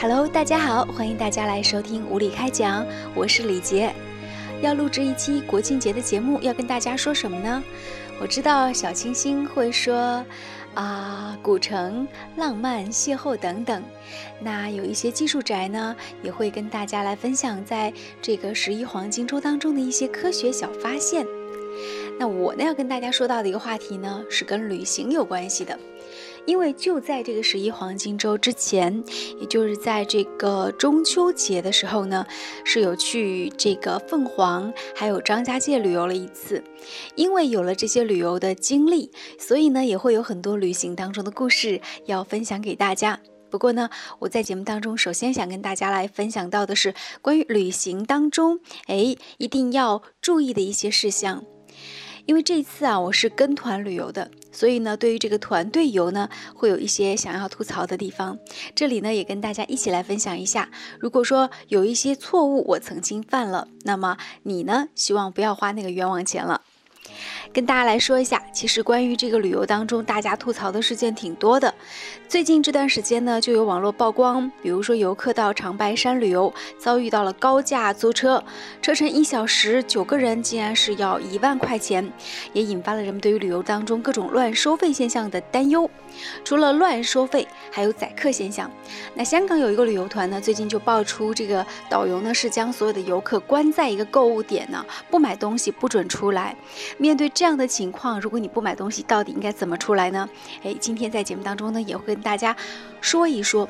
Hello，大家好，欢迎大家来收听无理开讲，我是李杰。要录制一期国庆节的节目，要跟大家说什么呢？我知道小清新会说啊，古城、浪漫、邂逅等等。那有一些技术宅呢，也会跟大家来分享在这个十一黄金周当中的一些科学小发现。那我呢，要跟大家说到的一个话题呢，是跟旅行有关系的。因为就在这个十一黄金周之前，也就是在这个中秋节的时候呢，是有去这个凤凰还有张家界旅游了一次。因为有了这些旅游的经历，所以呢，也会有很多旅行当中的故事要分享给大家。不过呢，我在节目当中首先想跟大家来分享到的是关于旅行当中，哎，一定要注意的一些事项。因为这次啊，我是跟团旅游的，所以呢，对于这个团队游呢，会有一些想要吐槽的地方。这里呢，也跟大家一起来分享一下。如果说有一些错误我曾经犯了，那么你呢，希望不要花那个冤枉钱了。跟大家来说一下，其实关于这个旅游当中，大家吐槽的事件挺多的。最近这段时间呢，就有网络曝光，比如说游客到长白山旅游，遭遇到了高价租车，车程一小时，九个人竟然是要一万块钱，也引发了人们对于旅游当中各种乱收费现象的担忧。除了乱收费，还有宰客现象。那香港有一个旅游团呢，最近就爆出这个导游呢是将所有的游客关在一个购物点呢，不买东西不准出来。面对这这样的情况，如果你不买东西，到底应该怎么出来呢？哎，今天在节目当中呢，也会跟大家说一说。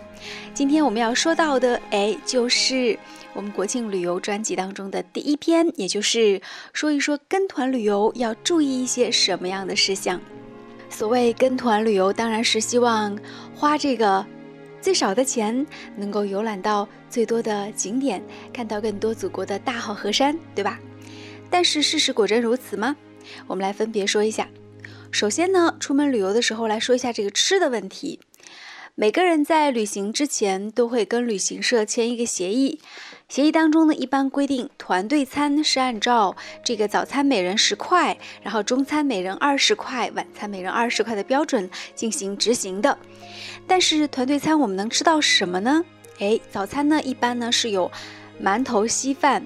今天我们要说到的，哎，就是我们国庆旅游专辑当中的第一篇，也就是说一说跟团旅游要注意一些什么样的事项。所谓跟团旅游，当然是希望花这个最少的钱，能够游览到最多的景点，看到更多祖国的大好河山，对吧？但是事实果真如此吗？我们来分别说一下。首先呢，出门旅游的时候来说一下这个吃的问题。每个人在旅行之前都会跟旅行社签一个协议，协议当中呢，一般规定团队餐是按照这个早餐每人十块，然后中餐每人二十块，晚餐每人二十块的标准进行执行的。但是团队餐我们能吃到什么呢？哎，早餐呢一般呢是有馒头、稀饭。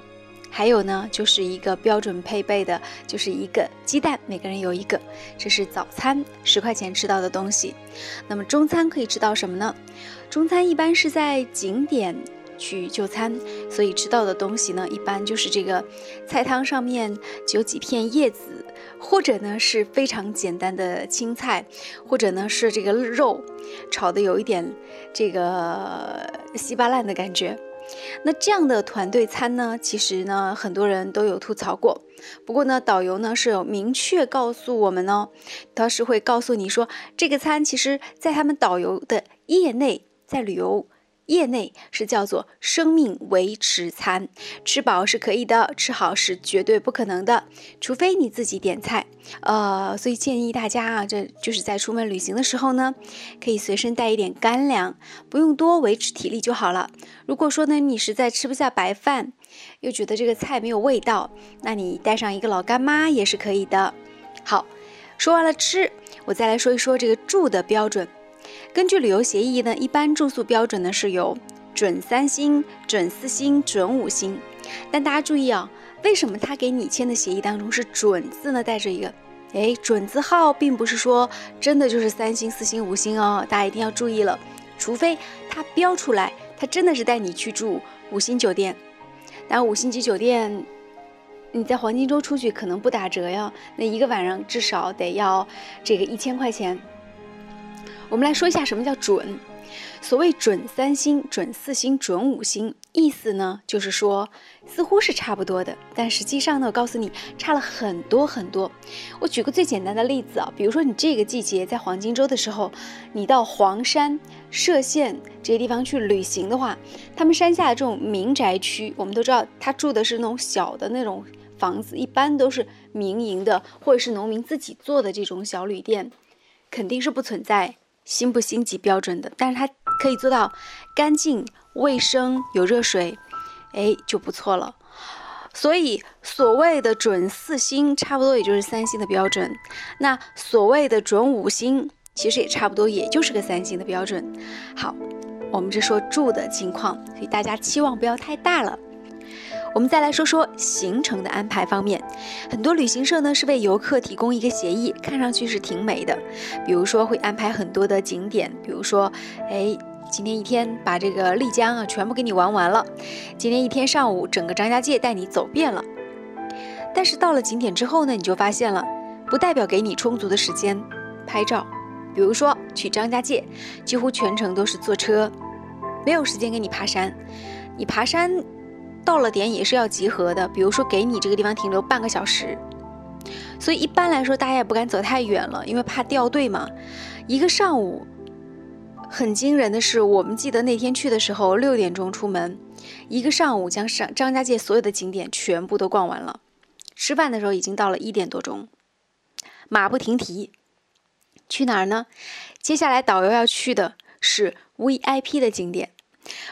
还有呢，就是一个标准配备的，就是一个鸡蛋，每个人有一个，这是早餐十块钱吃到的东西。那么中餐可以吃到什么呢？中餐一般是在景点去就餐，所以吃到的东西呢，一般就是这个菜汤上面有几片叶子，或者呢是非常简单的青菜，或者呢是这个肉炒的有一点这个稀巴烂的感觉。那这样的团队餐呢，其实呢，很多人都有吐槽过。不过呢，导游呢是有明确告诉我们呢，他是会告诉你说，这个餐其实在他们导游的业内，在旅游。业内是叫做生命维持餐，吃饱是可以的，吃好是绝对不可能的，除非你自己点菜。呃，所以建议大家啊，这就是在出门旅行的时候呢，可以随身带一点干粮，不用多，维持体力就好了。如果说呢，你实在吃不下白饭，又觉得这个菜没有味道，那你带上一个老干妈也是可以的。好，说完了吃，我再来说一说这个住的标准。根据旅游协议呢，一般住宿标准呢是有准三星、准四星、准五星。但大家注意啊，为什么他给你签的协议当中是准字呢？带着一个，哎，准字号，并不是说真的就是三星、四星、五星哦。大家一定要注意了，除非他标出来，他真的是带你去住五星酒店。但五星级酒店，你在黄金周出去可能不打折呀，那一个晚上至少得要这个一千块钱。我们来说一下什么叫准。所谓准三星、准四星、准五星，意思呢就是说似乎是差不多的，但实际上呢，我告诉你差了很多很多。我举个最简单的例子啊，比如说你这个季节在黄金周的时候，你到黄山、歙县这些地方去旅行的话，他们山下的这种民宅区，我们都知道他住的是那种小的那种房子，一般都是民营的或者是农民自己做的这种小旅店，肯定是不存在。星不星级标准的，但是它可以做到干净、卫生、有热水，哎，就不错了。所以所谓的准四星，差不多也就是三星的标准。那所谓的准五星，其实也差不多，也就是个三星的标准。好，我们这说住的情况，所以大家期望不要太大了。我们再来说说行程的安排方面，很多旅行社呢是为游客提供一个协议，看上去是挺美的。比如说会安排很多的景点，比如说，哎，今天一天把这个丽江啊全部给你玩完了，今天一天上午整个张家界带你走遍了。但是到了景点之后呢，你就发现了，不代表给你充足的时间拍照。比如说去张家界，几乎全程都是坐车，没有时间给你爬山。你爬山。到了点也是要集合的，比如说给你这个地方停留半个小时，所以一般来说大家也不敢走太远了，因为怕掉队嘛。一个上午，很惊人的是，我们记得那天去的时候六点钟出门，一个上午将上张家界所有的景点全部都逛完了。吃饭的时候已经到了一点多钟，马不停蹄，去哪儿呢？接下来导游要去的是 VIP 的景点。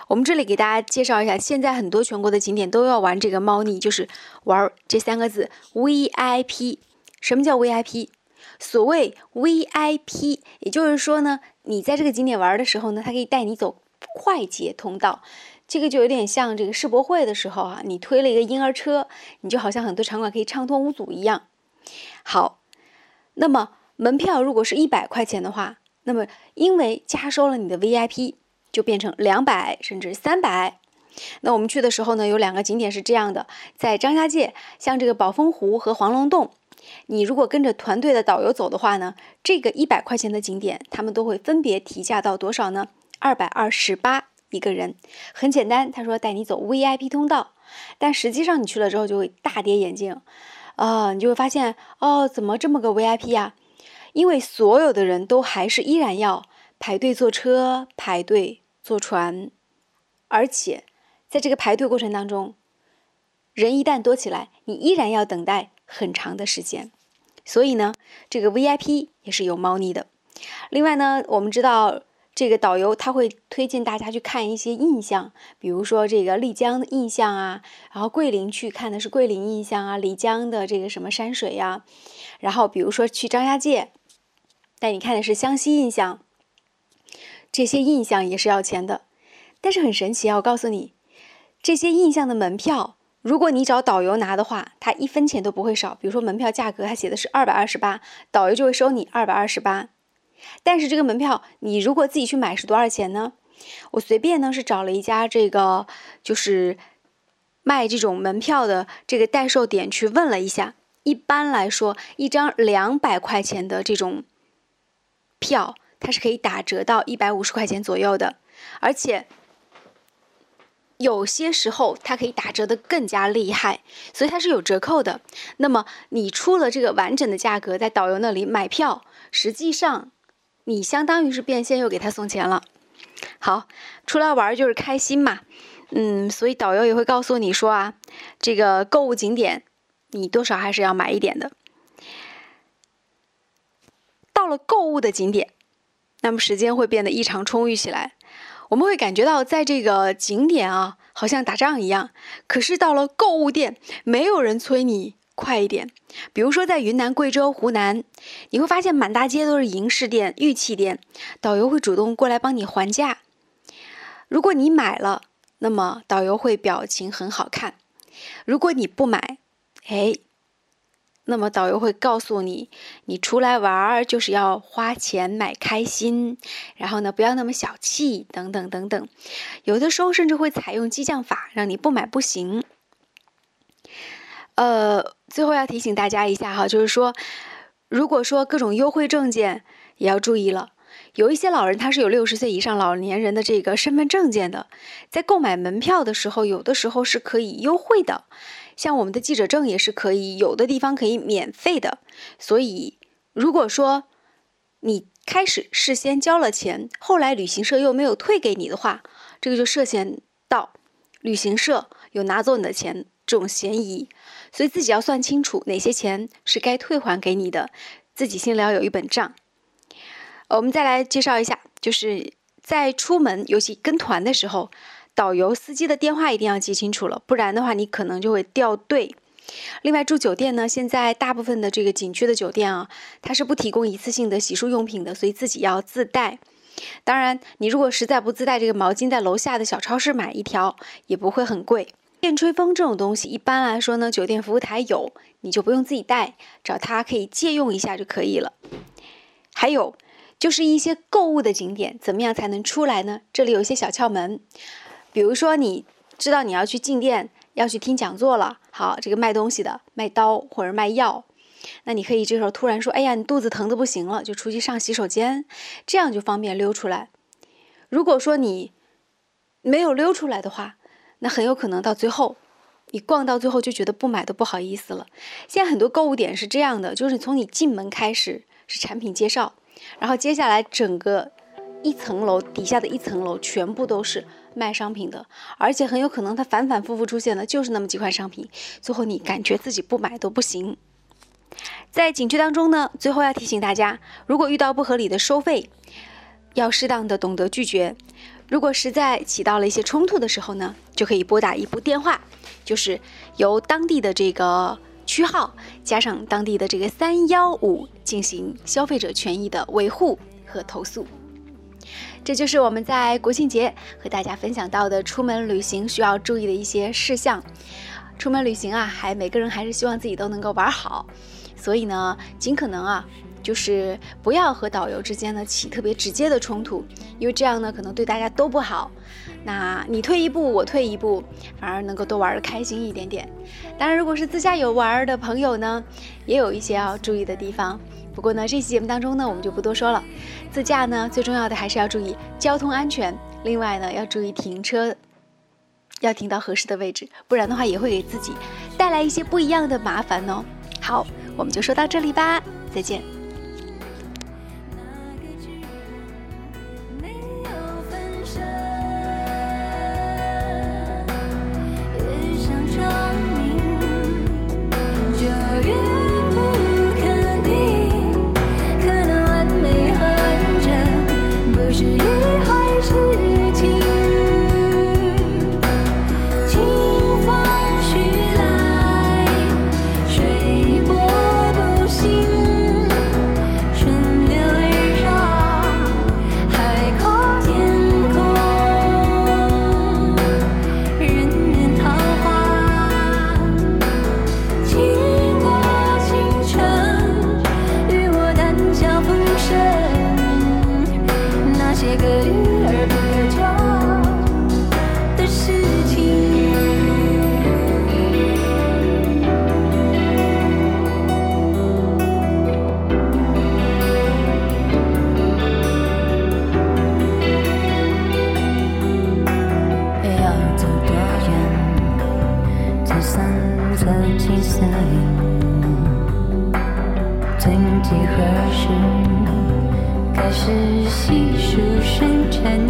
我们这里给大家介绍一下，现在很多全国的景点都要玩这个猫腻，就是玩这三个字 VIP。什么叫 VIP？所谓 VIP，也就是说呢，你在这个景点玩的时候呢，它可以带你走快捷通道。这个就有点像这个世博会的时候啊，你推了一个婴儿车，你就好像很多场馆可以畅通无阻一样。好，那么门票如果是一百块钱的话，那么因为加收了你的 VIP。就变成两百甚至三百。那我们去的时候呢，有两个景点是这样的，在张家界，像这个宝峰湖和黄龙洞，你如果跟着团队的导游走的话呢，这个一百块钱的景点，他们都会分别提价到多少呢？二百二十八一个人。很简单，他说带你走 VIP 通道，但实际上你去了之后就会大跌眼镜，啊，你就会发现哦，怎么这么个 VIP 呀？因为所有的人都还是依然要排队坐车，排队。坐船，而且在这个排队过程当中，人一旦多起来，你依然要等待很长的时间。所以呢，这个 VIP 也是有猫腻的。另外呢，我们知道这个导游他会推荐大家去看一些印象，比如说这个丽江的印象啊，然后桂林去看的是桂林印象啊，丽江的这个什么山水呀，然后比如说去张家界，带你看的是湘西印象。这些印象也是要钱的，但是很神奇啊！我告诉你，这些印象的门票，如果你找导游拿的话，他一分钱都不会少。比如说门票价格，他写的是二百二十八，导游就会收你二百二十八。但是这个门票，你如果自己去买是多少钱呢？我随便呢是找了一家这个就是卖这种门票的这个代售点去问了一下，一般来说，一张两百块钱的这种票。它是可以打折到一百五十块钱左右的，而且有些时候它可以打折的更加厉害，所以它是有折扣的。那么你出了这个完整的价格，在导游那里买票，实际上你相当于是变现又给他送钱了。好，出来玩就是开心嘛，嗯，所以导游也会告诉你说啊，这个购物景点你多少还是要买一点的。到了购物的景点。那么时间会变得异常充裕起来，我们会感觉到在这个景点啊，好像打仗一样。可是到了购物店，没有人催你快一点。比如说在云南、贵州、湖南，你会发现满大街都是银饰店、玉器店，导游会主动过来帮你还价。如果你买了，那么导游会表情很好看；如果你不买，哎。那么导游会告诉你，你出来玩儿就是要花钱买开心，然后呢不要那么小气，等等等等。有的时候甚至会采用激将法，让你不买不行。呃，最后要提醒大家一下哈，就是说，如果说各种优惠证件也要注意了。有一些老人他是有六十岁以上老年人的这个身份证件的，在购买门票的时候，有的时候是可以优惠的。像我们的记者证也是可以，有的地方可以免费的。所以，如果说你开始事先交了钱，后来旅行社又没有退给你的话，这个就涉嫌到旅行社有拿走你的钱这种嫌疑。所以自己要算清楚哪些钱是该退还给你的，自己心里要有一本账。我们再来介绍一下，就是在出门，尤其跟团的时候。导游、司机的电话一定要记清楚了，不然的话你可能就会掉队。另外住酒店呢，现在大部分的这个景区的酒店啊，它是不提供一次性的洗漱用品的，所以自己要自带。当然，你如果实在不自带这个毛巾，在楼下的小超市买一条也不会很贵。电吹风这种东西，一般来说呢，酒店服务台有，你就不用自己带，找他可以借用一下就可以了。还有就是一些购物的景点，怎么样才能出来呢？这里有一些小窍门，比如说你知道你要去进店，要去听讲座了，好，这个卖东西的卖刀或者卖药。那你可以这时候突然说：“哎呀，你肚子疼的不行了，就出去上洗手间，这样就方便溜出来。”如果说你没有溜出来的话，那很有可能到最后，你逛到最后就觉得不买都不好意思了。现在很多购物点是这样的，就是从你进门开始是产品介绍，然后接下来整个一层楼底下的一层楼全部都是卖商品的，而且很有可能它反反复复出现的就是那么几款商品，最后你感觉自己不买都不行。在景区当中呢，最后要提醒大家，如果遇到不合理的收费，要适当的懂得拒绝。如果实在起到了一些冲突的时候呢，就可以拨打一部电话，就是由当地的这个区号加上当地的这个三幺五进行消费者权益的维护和投诉。这就是我们在国庆节和大家分享到的出门旅行需要注意的一些事项。出门旅行啊，还每个人还是希望自己都能够玩好，所以呢，尽可能啊，就是不要和导游之间呢起特别直接的冲突，因为这样呢可能对大家都不好。那你退一步，我退一步，反而能够多玩的开心一点点。当然，如果是自驾游玩的朋友呢，也有一些要注意的地方。不过呢，这期节目当中呢，我们就不多说了。自驾呢，最重要的还是要注意交通安全，另外呢，要注意停车。要停到合适的位置，不然的话也会给自己带来一些不一样的麻烦哦。好，我们就说到这里吧，再见。的景色，曾几何时开始细数深沉。